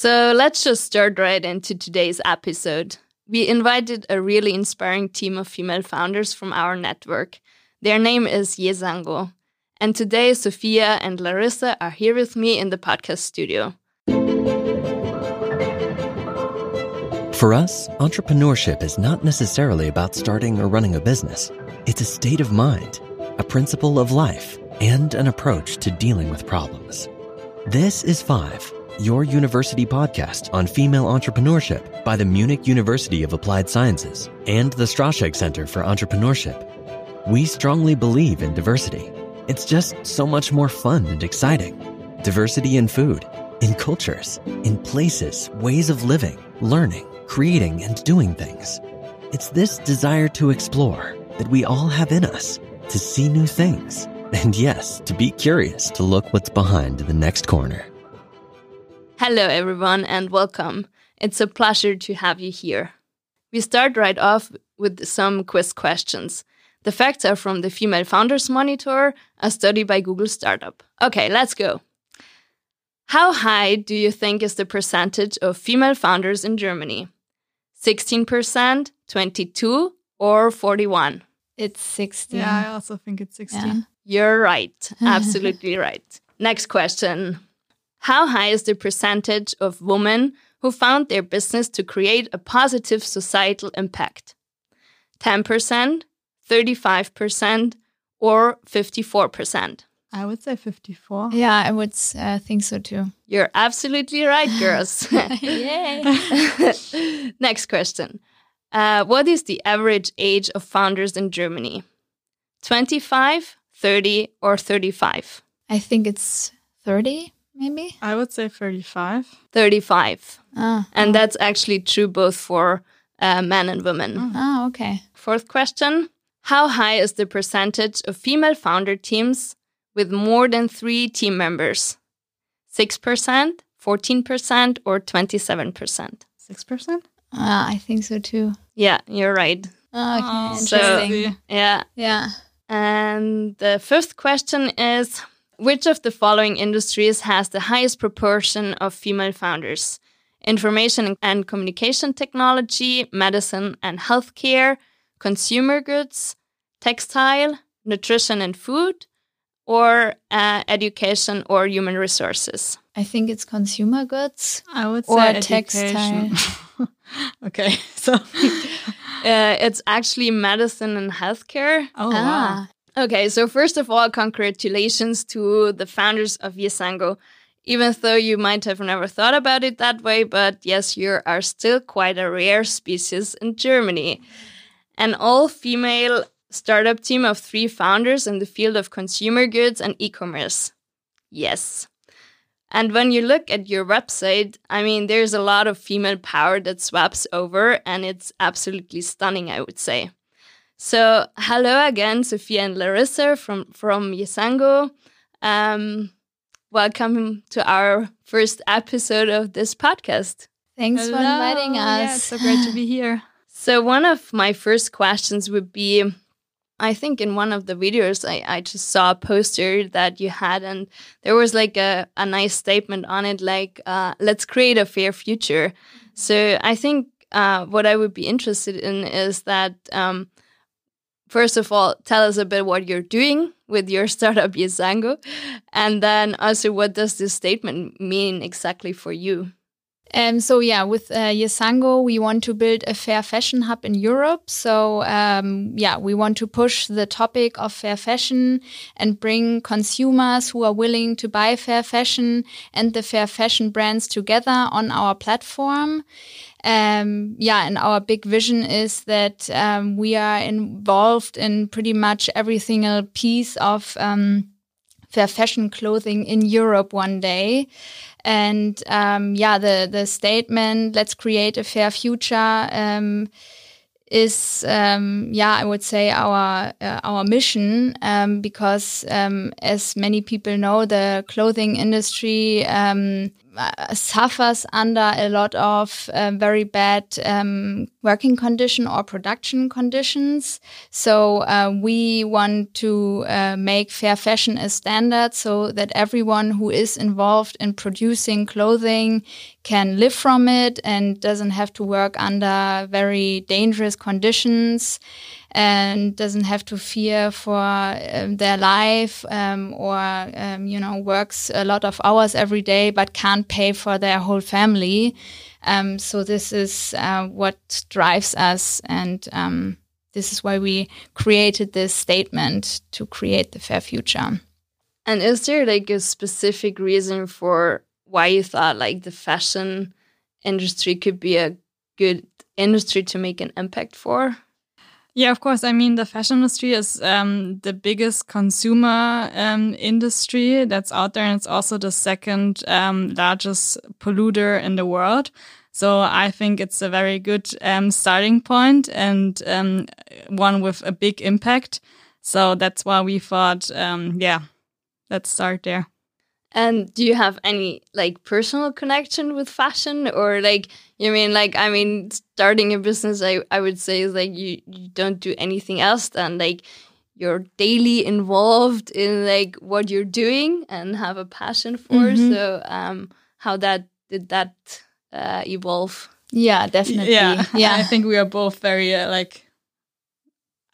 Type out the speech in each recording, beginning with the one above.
So let's just start right into today's episode. We invited a really inspiring team of female founders from our network. Their name is Jesango. And today, Sophia and Larissa are here with me in the podcast studio. For us, entrepreneurship is not necessarily about starting or running a business. It's a state of mind, a principle of life, and an approach to dealing with problems. This is Five, your university podcast on female entrepreneurship by the Munich University of Applied Sciences and the Strascheg Center for Entrepreneurship. We strongly believe in diversity. It's just so much more fun and exciting. Diversity in food, in cultures, in places, ways of living, learning creating, and doing things. It's this desire to explore that we all have in us to see new things. And yes, to be curious to look what's behind the next corner. Hello, everyone, and welcome. It's a pleasure to have you here. We start right off with some quiz questions. The facts are from the Female Founders Monitor, a study by Google Startup. Okay, let's go. How high do you think is the percentage of female founders in Germany? 16%, 22, or 41? It's 16. Yeah, I also think it's 16. Yeah. You're right. Absolutely right. Next question. How high is the percentage of women who found their business to create a positive societal impact? 10%, 35%, or 54%? I would say 54. Yeah, I would uh, think so too. You're absolutely right, girls. Yay. Next question. Uh, what is the average age of founders in Germany? 25, 30, or 35? I think it's 30, maybe. I would say 35. 35. Ah, And that's actually true both for uh, men and women. ah okay. Fourth question How high is the percentage of female founder teams with more than three team members? 6%, 14%, or 27%? 6%? Ah, I think so too. Yeah, you're right. Ah, okay, So- interesting. Yeah. yeah. And the fifth question is Which of the following industries has the highest proportion of female founders? Information and communication technology, medicine and healthcare, consumer goods, textile, nutrition and food, or uh, education or human resources? I think it's consumer goods. I would Or say textile. education. okay, so. Uh, it's actually medicine and healthcare. Oh, wow. Okay, so first of all, congratulations to the founders of Jesango. Even though you might have never thought about it that way, but yes, you are still quite a rare species in Germany. An all female startup team of three founders in the field of consumer goods and e commerce. Yes. And when you look at your website, I mean, there's a lot of female power that swaps over, and it's absolutely stunning, I would say. So, hello again, Sophia and Larissa from from Jesango. Um, welcome to our first episode of this podcast. thanks for inviting us. Yeah, it's so great to be here. So, one of my first questions would be I think in one of the videos, I, I just saw a poster that you had, and there was like a, a nice statement on it, like, uh, let's create a fair future. So, I think uh, what I would be interested in is that, um, first of all, tell us a bit what you're doing with your startup, Jesango, and then also what does this statement mean exactly for you? Um, so yeah, with uh, Jesango, we want to build a fair fashion hub in Europe. So um, yeah, we want to push the topic of fair fashion and bring consumers who are willing to buy fair fashion and the fair fashion brands together on our platform. Um, yeah, and our big vision is that um, we are involved in pretty much every single piece of um, fair fashion clothing in Europe one day. And um, yeah, the the statement "Let's create a fair future" um, is um, yeah, I would say our uh, our mission um, because um, as many people know, the clothing industry um, suffers under a lot of uh, very bad um, working condition or production conditions. So uh, we want to uh, make fair fashion a standard so that everyone who is involved in producing clothing can live from it and doesn't have to work under very dangerous conditions and doesn't have to fear for um, their life um, or um, you know works a lot of hours every day but can't pay for their whole family. Um, so this is uh, what drives us and um, this is why we created this statement to create the fair future. And is there like a specific reason for why you thought like the fashion industry could be a good industry to make an impact for yeah, of course. I mean, the fashion industry is um, the biggest consumer um, industry that's out there, and it's also the second um, largest polluter in the world. So I think it's a very good um, starting point and um, one with a big impact. So that's why we thought, um, yeah, let's start there. And do you have any like personal connection with fashion or like you mean like I mean starting a business I, I would say is like you, you don't do anything else than like you're daily involved in like what you're doing and have a passion for. Mm -hmm. So um how that did that uh, evolve? Yeah, definitely. Yeah, yeah. I think we are both very uh, like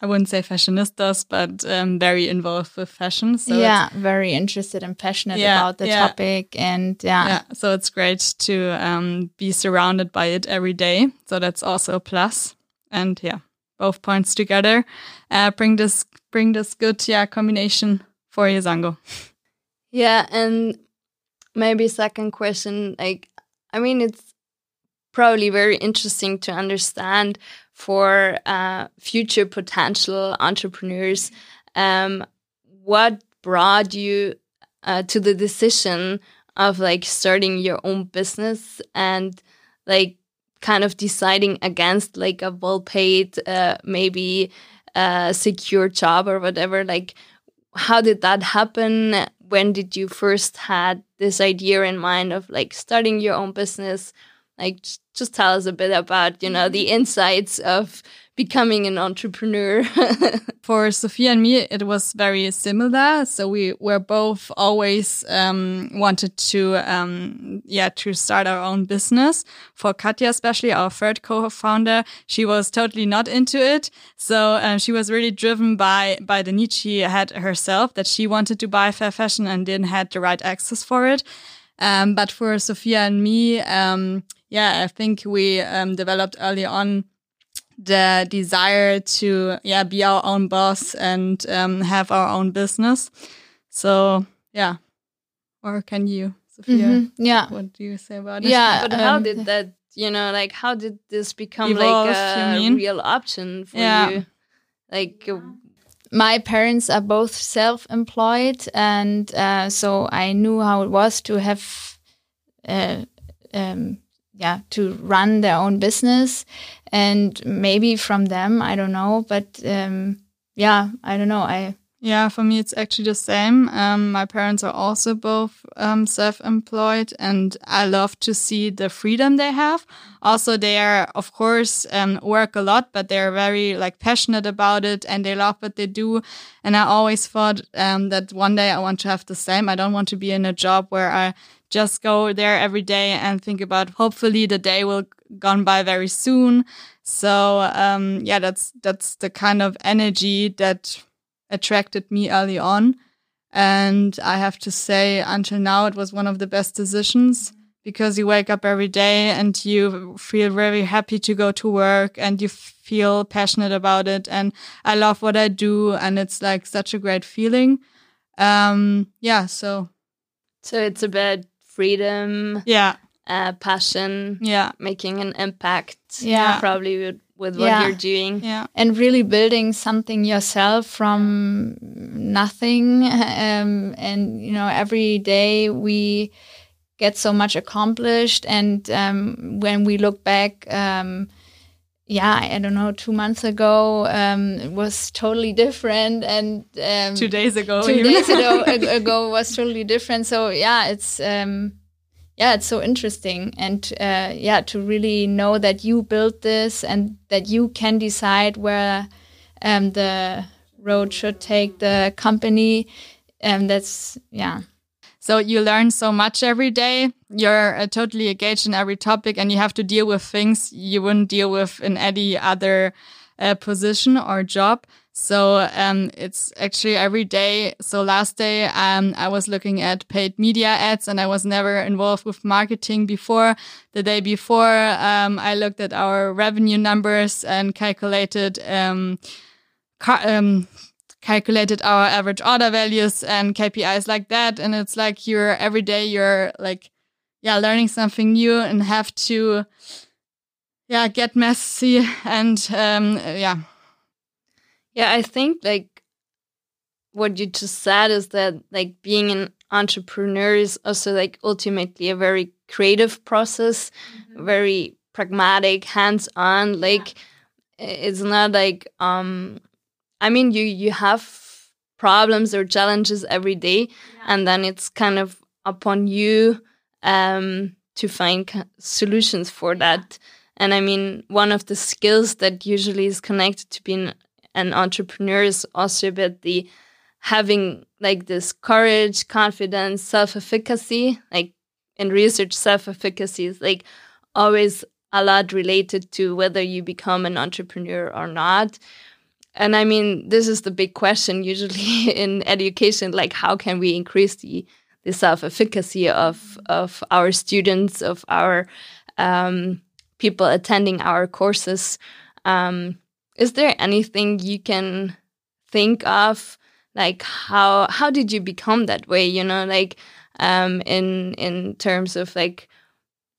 I wouldn't say fashionistas, but um, very involved with fashion. So yeah, very interested and passionate yeah, about the yeah. topic, and yeah. yeah, so it's great to um, be surrounded by it every day. So that's also a plus. And yeah, both points together uh, bring this bring this good yeah combination for Jesango. Yeah, and maybe second question, like I mean, it's probably very interesting to understand for uh, future potential entrepreneurs. Um, what brought you uh, to the decision of like starting your own business and like kind of deciding against like a well paid, uh, maybe uh, secure job or whatever? Like, how did that happen? When did you first had this idea in mind of like starting your own business? Like, just tell us a bit about, you know, the insights of becoming an entrepreneur. For Sophia and me, it was very similar. So we were both always um, wanted to, um, yeah, to start our own business. For Katja, especially our third co-founder, she was totally not into it. So um, she was really driven by by the need she had herself that she wanted to buy fair fashion and didn't had the right access for it. Um, but for Sophia and me, um, yeah, I think we um, developed early on the desire to yeah be our own boss and um, have our own business. So yeah, or can you, Sophia? Mm -hmm. Yeah, what do you say about it? Yeah, but how um, did that? You know, like how did this become evolve, like a real option for yeah. you? Like. Uh, my parents are both self-employed, and uh, so I knew how it was to have uh, um, yeah to run their own business. And maybe from them i don't know but um, yeah i don't know. I yeah for me it's actually the same. Um, my parents are also both um, self-employed and i love to see the freedom they have. Also they are of course um, work a lot but they're very like passionate about it and they love what they do. And i always thought um, that one day i want to have the same. I don't want to be in a job where i just go there every day and think about hopefully the day will gone by very soon. So um, yeah, that's that's the kind of energy that attracted me early on. And I have to say, until now, it was one of the best decisions because you wake up every day and you feel very happy to go to work and you feel passionate about it. And I love what I do. And it's like such a great feeling. Um, yeah. So. So it's about freedom, yeah, uh, passion, yeah, making an impact, yeah, probably with, with what yeah. you're doing, yeah, and really building something yourself from nothing. Um, and you know, every day we get so much accomplished, and um, when we look back. Um, yeah, I don't know, two months ago, um, it was totally different. And um, two days ago, two days ago, ago was totally different. So yeah, it's, um, yeah, it's so interesting. And uh, yeah, to really know that you built this and that you can decide where um, the road should take the company. And um, that's, yeah. So you learn so much every day. You're uh, totally engaged in every topic and you have to deal with things you wouldn't deal with in any other uh, position or job. So um, it's actually every day. So last day um, I was looking at paid media ads and I was never involved with marketing before. The day before um, I looked at our revenue numbers and calculated um, um, calculated our average order values and KPIs like that. And it's like you're every day you're like yeah learning something new and have to yeah get messy and um, yeah yeah, I think like what you just said is that like being an entrepreneur is also like ultimately a very creative process, mm-hmm. very pragmatic, hands-on. Like yeah. it's not like um I mean you you have problems or challenges every day yeah. and then it's kind of upon you um to find solutions for that. And I mean, one of the skills that usually is connected to being and entrepreneurs also about the having like this courage, confidence, self-efficacy. Like in research, self-efficacy is like always a lot related to whether you become an entrepreneur or not. And I mean, this is the big question usually in education, like how can we increase the the self-efficacy of of our students, of our um, people attending our courses. Um, is there anything you can think of like how how did you become that way you know like um in in terms of like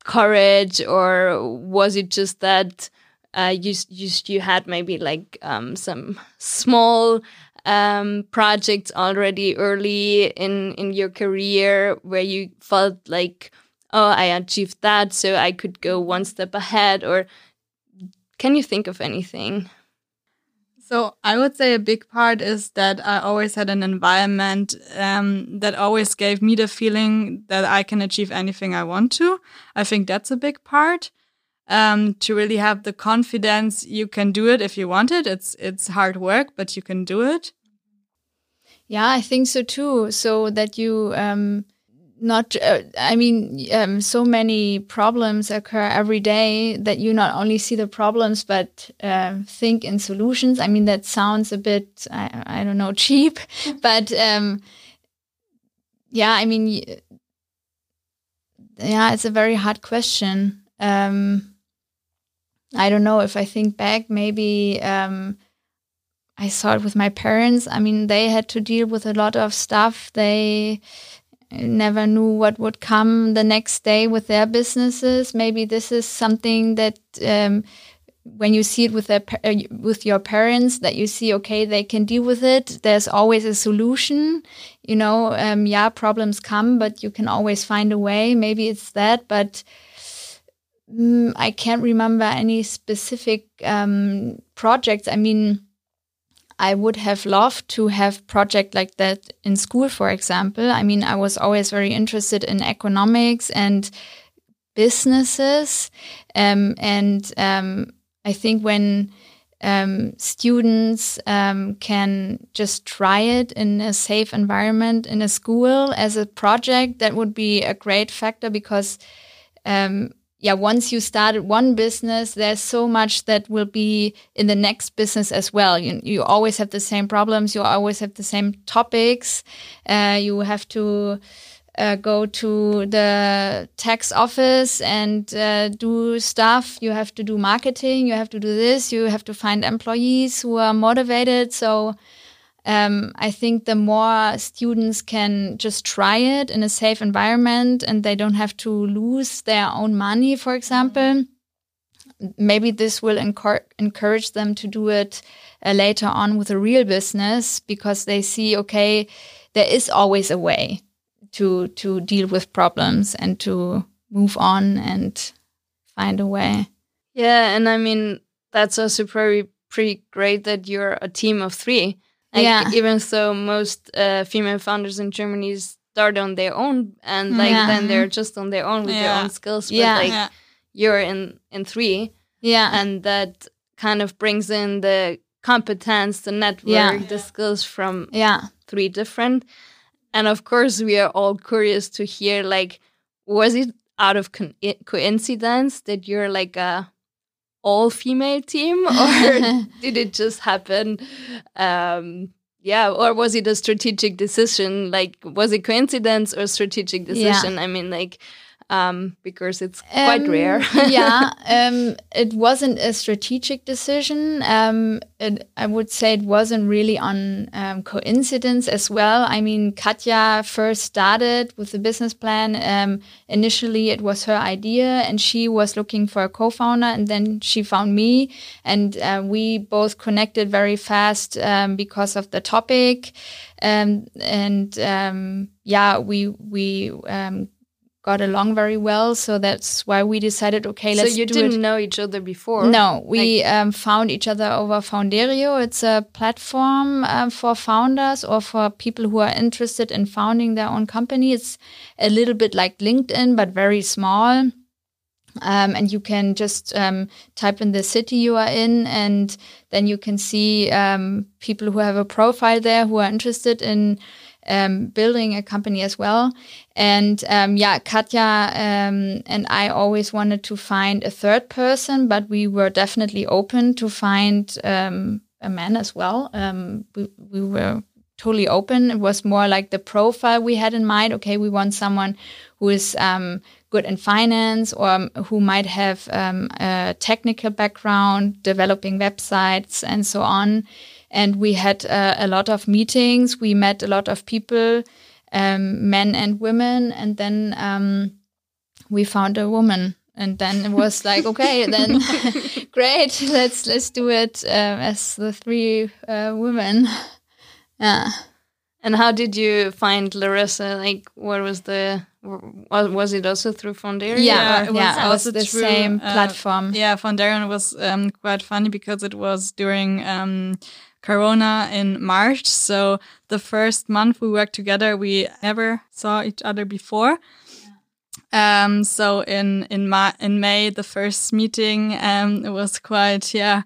courage or was it just that uh, you, you you had maybe like um, some small um, projects already early in in your career where you felt like oh I achieved that so I could go one step ahead or can you think of anything? So I would say a big part is that I always had an environment um, that always gave me the feeling that I can achieve anything I want to. I think that's a big part. Um, to really have the confidence you can do it if you want it. It's it's hard work, but you can do it. Yeah, I think so too. So that you um, not uh, i mean um, so many problems occur every day that you not only see the problems but uh, think in solutions. I mean that sounds a bit i, I don't know cheap but um, yeah i mean yeah it's a very hard question. Um, i don't know if i think back maybe um, i saw it with my parents. I mean they had to deal with a lot of stuff. They never knew what would come the next day with their businesses. Maybe this is something that um, when you see it with their uh, with your parents, that you see okay they can deal with it. There's always a solution. You know, um, yeah, problems come, but you can always find a way. Maybe it's that, but. Mm, I can't remember any specific um, projects. I mean, I would have loved to have project like that in school, for example. I mean, I was always very interested in economics and businesses. Um, and um, I think when um, students um, can just try it in a safe environment in a school as a project, that would be a great factor because um, yeah, once you started one business, there's so much that will be in the next business as well. You, you always have the same problems. You always have the same topics. Uh, you have to uh, go to the tax office and uh, do stuff. You have to do marketing. You have to do this. You have to find employees who are motivated. So um, I think the more students can just try it in a safe environment and they don't have to lose their own money, for example, maybe this will encourage them to do it uh, later on with a real business because they see, okay, there is always a way to to deal with problems and to move on and find a way. Yeah, and I mean that's also pretty pretty great that you're a team of three like, yeah. Even though most uh, female founders in Germany start on their own and like Yeah. then they're just on their own with their own skills. But Yeah. like Yeah. you're in in three, Yeah. and that kind of brings in the competence, the network, Yeah. the skills from yeah. three different. And of course, we are all curious to hear like, was it out of con- i- coincidence that you're like a all female team, or did it just happen? Um, yeah, or was it a strategic decision? Like, was it coincidence or strategic decision? I mean, like, um, because it's quite Um, rare. yeah, um, it wasn't a strategic decision. Um, it, I would say it wasn't really on um, coincidence as well. I mean, Katja first started with the business plan. Um, initially, it was her idea, and she was looking for a co-founder, and then she found me, and uh, we both connected very fast um, because of the topic. Um, and um, yeah, we we um, got along very well. So that's why we decided, okay, let's So you didn't it. know each other before? No, we um, found each other over Founderio. It's a platform um, for founders or for people who are interested in founding their own company. It's a little bit like LinkedIn, but very small. Um, and you can just um, type in the city you are in, and then you can see um, people who have a profile there who are interested in um, building a company as well. And um, yeah, Katja um, and I always wanted to find a third person, but we were definitely open to find um, a man as well. Um, we, we were totally open. It was more like the profile we had in mind. Okay, we want someone who is um, good in finance or um, who might have a technical background, developing websites and so on. And we had uh, a lot of meetings. We met a lot of people, um, men and women, and then um, we found a woman. And then it was like, okay, then great, let's let's do it uh, as the three uh, women. Yeah. And how did you find Larissa? Like, what was the was, was it also through Founderio? Yeah, it was yeah, it was also the true, same uh, platform. Yeah, Founderio was um, quite funny because it was during um, Corona in March. So the first month we worked together, we never saw each other before. Um, so in in, Ma- in May, the first meeting, um, it was quite yeah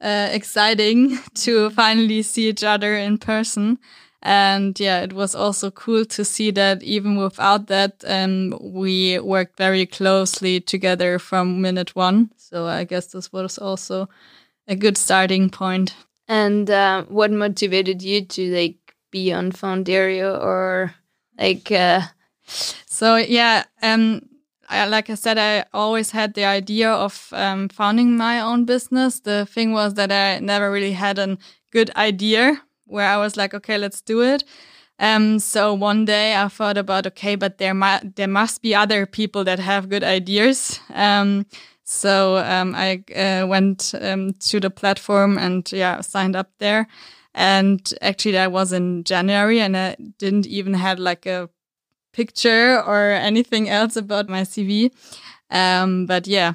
uh, exciting to finally see each other in person. And yeah, it was also cool to see that even without that, um, we worked very closely together from minute one. So I guess this was also a good starting point. And uh, what motivated you to like be on Founderio or like? Uh, So yeah, um, I, like I said, I always had the idea of um, founding my own business. The thing was that I never really had a good idea where I was like, okay, let's do it. Um, so one day I thought about, okay, but there might, there must be other people that have good ideas. Um, so, um, I, uh, went, um, to the platform and yeah, signed up there. And actually that was in January and I didn't even have like a picture or anything else about my CV. Um, but yeah,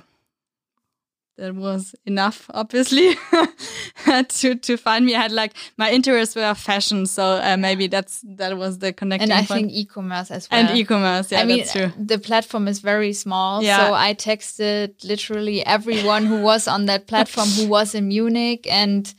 that was enough, obviously, to to find me. I had like my interests were fashion, so uh, maybe that's that was the connecting And I point. think e-commerce as well. and e-commerce. Yeah, I mean, that's true. the platform is very small. Yeah. So I texted literally everyone who was on that platform who was in Munich. And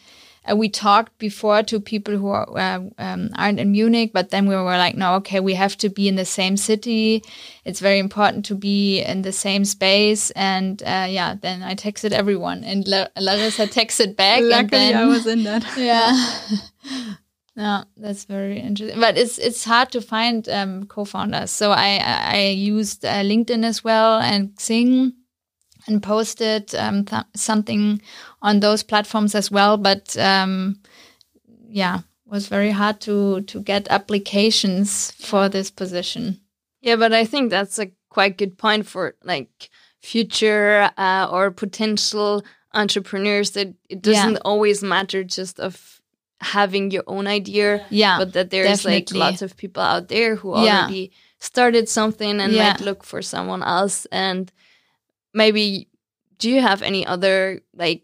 uh, we talked before to people who are, uh, um, aren't in Munich, but then we were like, no, okay, we have to be in the same city. It's very important to be in the same space. And uh, yeah, then I texted everyone. And La- Larissa texted back. and Luckily, then, I was in that. yeah. No, that's very interesting. But it's it's hard to find um, co-founders. So I I I used uh, LinkedIn as well and Xing and posted um, th- something on those platforms as well. But um, yeah, was very hard to to get applications for this position. yeah, but I think that's a quite good point for like future uh, or potential entrepreneurs that it doesn't Yeah. always matter just of having your own idea, Yeah, but that there's definitely. like lots of people out there who Yeah. already started something and Yeah. might look for someone else. And maybe, do you have any other like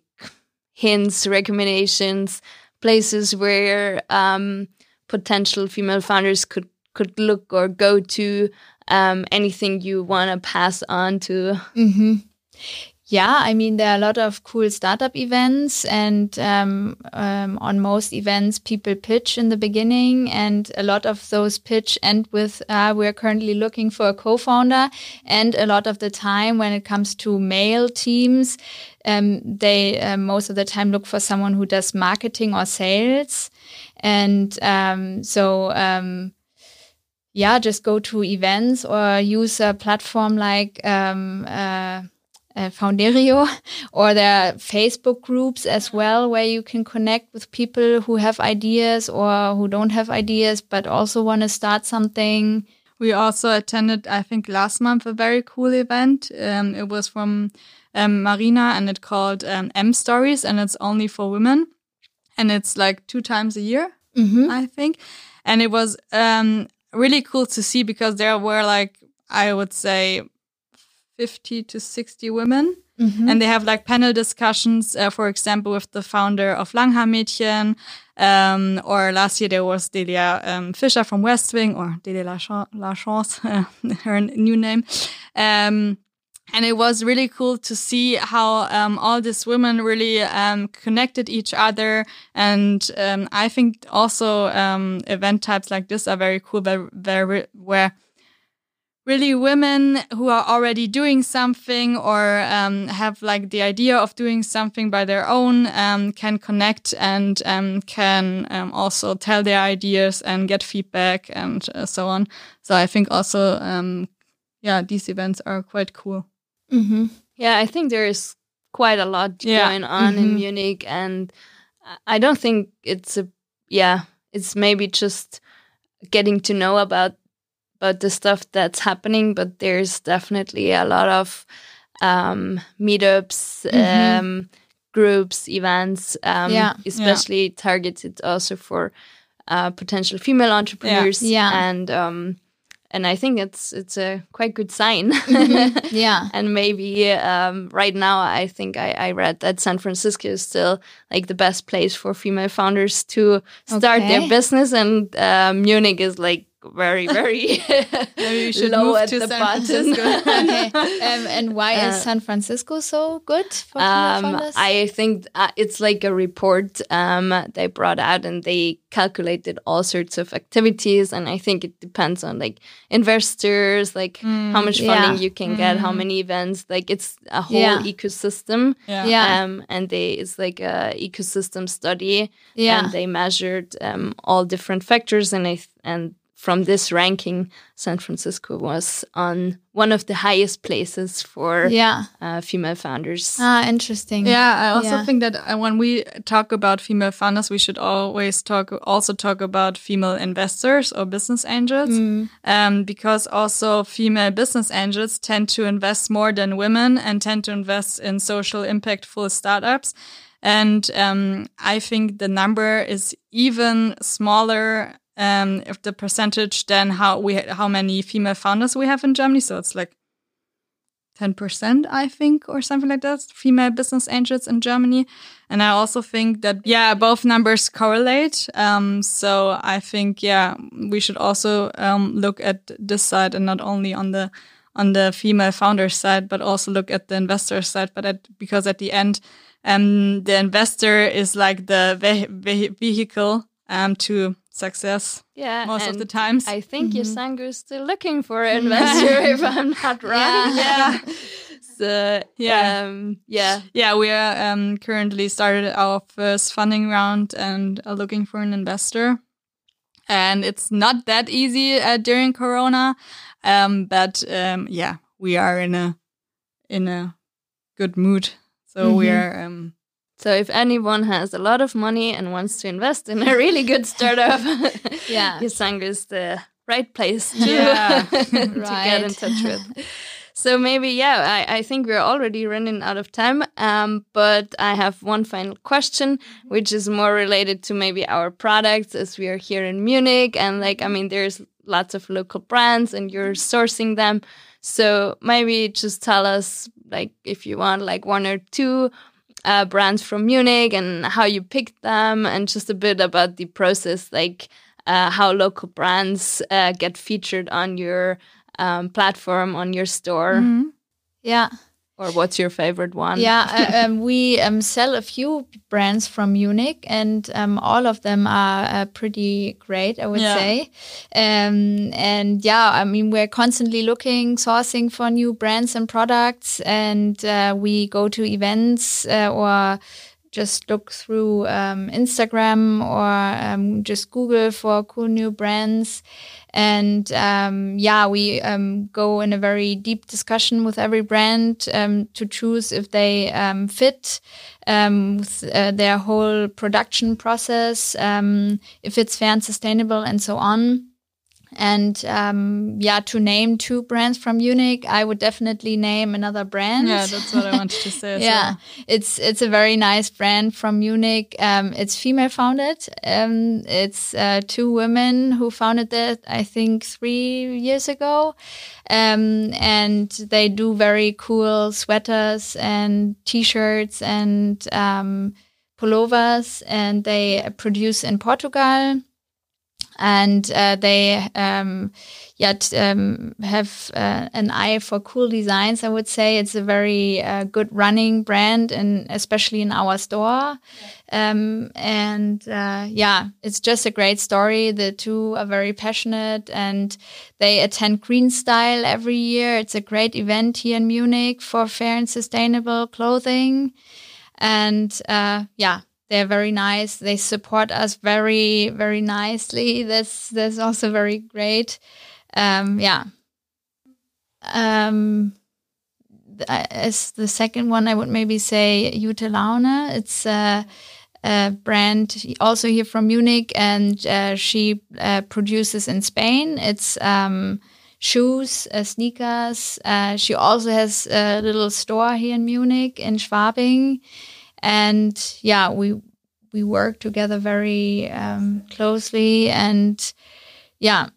hints, recommendations, places where um, potential female founders could could look or go to? Um, anything you want to pass on to? Mm-hmm. Yeah, I mean, there are a lot of cool startup events, and um, um, on most events, people pitch in the beginning, and a lot of those pitch end with, uh, we're currently looking for a co founder. And a lot of the time, when it comes to male teams, um, they uh, most of the time look for someone who does marketing or sales. And um, so, um, yeah, just go to events or use a platform like, um, uh, uh, Founderio, or there are Facebook groups as well where you can connect with people who have ideas or who don't have ideas but also want to start something. We also attended, I think, last month a very cool event. Um, it was from um, Marina and it called um, M Stories, and it's only for women, and it's like two times a year, Mm -hmm. I think, and it was um, really cool to see because there were like I would say 50 to 60 women. Mm-hmm. And they have like panel discussions, uh, for example, with the founder of Langhaar Um, or last year there was Delia um, Fischer from Westwing, or Delia Lachance, uh, her new name. Um, and it was really cool to see how um, all these women really um, connected each other. And um, I think also um, event types like this are very cool, where, where, where really women who are already doing something or um, have like the idea of doing something by their own um, can connect and um, can um, also tell their ideas and get feedback and uh, so on. So I think also, um, yeah, these events are quite cool. Mm-hmm. Yeah, I think there is quite a lot Yeah. going on in Mhm. Munich, and I don't think it's a yeah, it's maybe just getting to know about about the stuff that's happening, but there's definitely a lot of um, meetups, Mhm. um, groups, events, um, Yeah. especially targeted also for uh, potential female entrepreneurs. Yeah. and um, and I think it's it's a quite good sign. Yeah. and maybe um, right now I think I, I read that San Francisco is still like the best place for female founders to start their business, and uh, Munich is like very very Maybe you should low move at to the San bottom. Francisco. okay. Um, and why Uh, is San Francisco so good for Um. I think uh, it's like a report um, they brought out, and they calculated all sorts of activities. And I think it depends on like investors, like how much yeah. funding you can get, how many events. Like it's a whole Yeah. ecosystem. Yeah. Yeah. Um, and they it's like a ecosystem study. Yeah. And they measured um, all different factors, and I th- and from this ranking, San Francisco was on one of the highest places for yeah. uh, female founders. Ah, interesting. Yeah, I also Yeah. think that uh, when we talk about female founders, we should always talk also talk about female investors or business angels, um, because also female business angels tend to invest more than women and tend to invest in social impactful startups. And um, I think the number is even smaller um, if the percentage then how we how many female founders we have in Germany. So it's like 10%, I think, or something like that, female business angels in Germany. And I also think that, yeah, both numbers correlate. Um, so I think, yeah, we should also, um, look at this side and not only on the, on the female founder side, but also look at the investor side. But at, because at the end, um, the investor is like the ve- ve- vehicle, um, to success yeah, most of the times. I think Jesango is still looking for an investor, if I'm not wrong. Yeah. so Yeah. um, yeah, Yeah, we are um, currently started our first funding round and are looking for an investor. And it's not that easy uh, during Corona, um, but um, yeah, we are in a in a good mood. So we are um, So if anyone has a lot of money and wants to invest in a really good startup, Yeah. Jesango is the right place to, Yeah. to get in touch with. So maybe, yeah, I, I think we're already running out of time. Um, but I have one final question, which is more related to maybe our products as we are here in Munich. And like, I mean, there's lots of local brands and you're sourcing them. So maybe just tell us, like, if you want, like one or two uh, brands from Munich and how you picked them, and just a bit about the process. Like, uh, how local brands uh, get featured on your um, platform, on your store. Mm -hmm. Yeah. Or what's your favorite one? Yeah, uh, um, we um, sell a few brands from Munich, and um, all of them are uh, pretty great, I would yeah. say. Um, and yeah, I mean, we're constantly looking, sourcing for new brands and products, and uh, we go to events uh, or just look through um, Instagram or um, just Google for cool new brands. And um, yeah, we um, go in a very deep discussion with every brand um, to choose if they um, fit with uh, their whole production process, if it's fair and sustainable, and so on. And um, yeah, to name two brands from Munich, I would definitely name another brand. Yeah, that's what I wanted to say. yeah, well. it's it's a very nice brand from Munich. Um, it's female founded. Um, it's uh, two women who founded it, I think, three years ago. Um, and they do very cool sweaters and t-shirts and um, pullovers, and they produce in Portugal and uh, they um, yet um, have uh, an eye for cool designs. I would say it's a very uh, good running brand, and especially in our store. Um, and uh, yeah, it's just a great story. The two are very passionate, and they attend Green Style every year. It's a great event here in Munich for fair and sustainable clothing. And uh, yeah, they're very nice. They support us very, very nicely. That's that's also very great. Um, yeah. Um, as the second one, I would maybe say Jute. It's a, a, brand also here from Munich, and uh, she uh, produces in Spain. It's um, shoes, uh, sneakers. Uh, she also has a little store here in Munich in Schwabing and yeah, we we work together very um, closely, and yeah.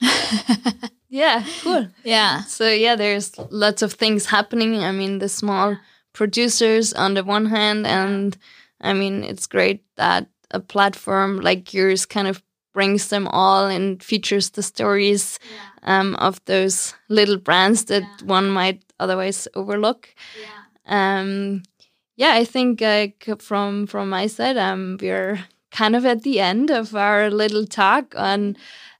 yeah, cool. Yeah. So yeah, there's lots of things happening. I mean, the small producers on the one hand, and I mean, it's great that a platform like yours kind of brings them all and features the stories yeah. um, of those little brands that yeah. one might otherwise overlook. Yeah. Um, yeah, I think from from my side, um, we're kind of at the end of our little talk on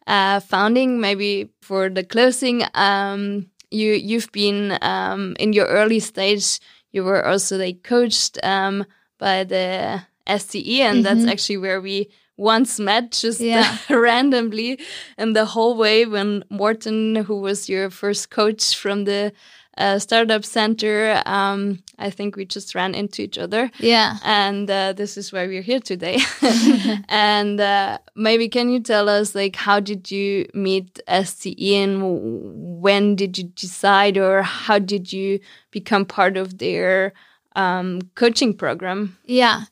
uh, founding. Maybe for the closing, um, you you've been um, in your early stage. You were also like coached um, by the SCE, and mm -hmm. that's mm-hmm. actually where we once met just yeah. randomly in the hallway when Morten, who was your first coach from the uh, startup center. Um, I think we just ran into each other. Yeah. And uh, this is why we're here today. and uh, maybe can you tell us, like, how did you meet SCE and when did you decide or how did you become part of their um, coaching program? Yeah.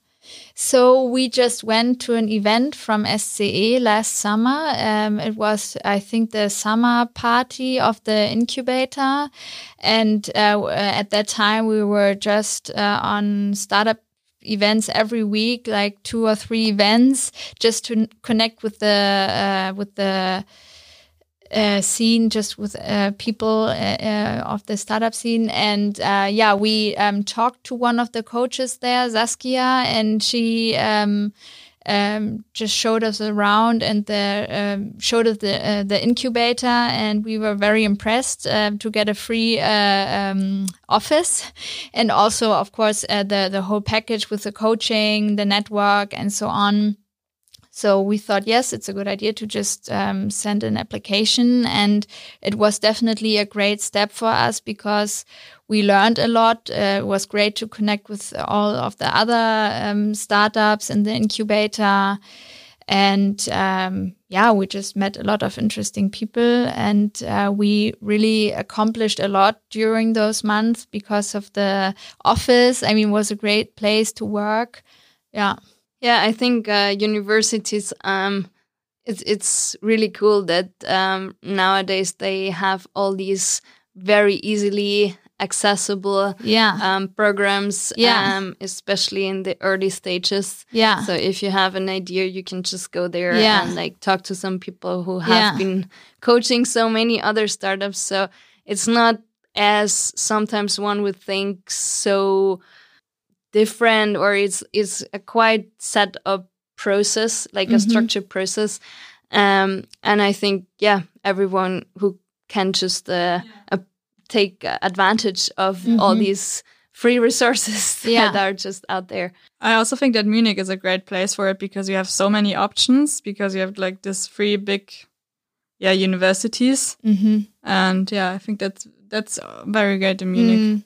So we just went to an event from SCE last summer. Um, it was, I think, the summer party of the incubator. And uh, at that time, we were just uh, on startup events every week, like two or three events, just to connect with the uh, with the uh, scene just with uh, people uh, uh, of the startup scene. And uh, yeah we um, talked to one of the coaches there Saskia and she um, um, just showed us around and the um, showed us the uh, the incubator. And we were very impressed to get a free um, office. And also of course the the whole package with the coaching the network and so on so we thought, yes, it's a good idea to just um, send an application. And it was definitely a great step for us because we learned a lot. Uh, it was great to connect with all of the other um, startups in the incubator. And um, yeah, we just met a lot of interesting people and uh, we really accomplished a lot during those months because of the office. I mean, it was a great place to work. Yeah. Yeah, I think uh, universities. Um, it's it's really cool that um, nowadays they have all these very easily accessible Yeah. um, programs, Yeah. um, especially in the early stages. Yeah. So if you have an idea, you can just go there Yeah. and like talk to some people who have Yeah. been coaching so many other startups. So it's not as sometimes one would think so different or it's it's a quite set up process, like a Mhm. structured process. Um, and I think yeah, everyone who can just uh, uh, take advantage of all Mhm. these free resources Yeah. that are just out there. I also think that Munich is a great place for it because you have so many options because you have like this three big yeah universities Mm-hmm. and yeah I think that's that's very great in Munich.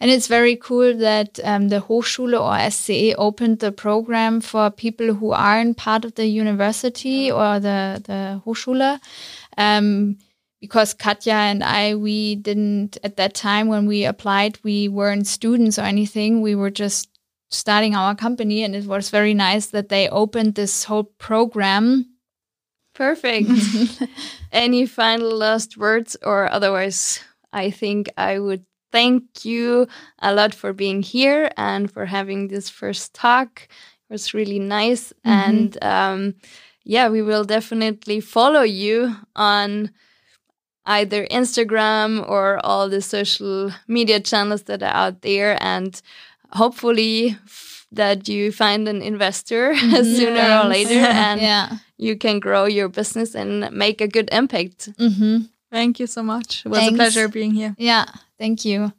And it's very cool that um, the Hochschule or SCE opened the program for people who aren't part of the university or the, the Hochschule. Um, because Katja and I, we didn't, at that time when we applied, we weren't students or anything. We were just starting our company. And it was very nice that they opened this whole program. Perfect. Any final last words, or otherwise, I think I would thank you a lot for being here and for having this first talk. It was really nice. And um, yeah, we will definitely follow you on either Instagram or all the social media channels that are out there. And hopefully, that you find an investor sooner or later and yeah. you can grow your business and make a good impact. Mm-hmm. Thank you so much. It was Thanks. a pleasure being here. Yeah. Thank you.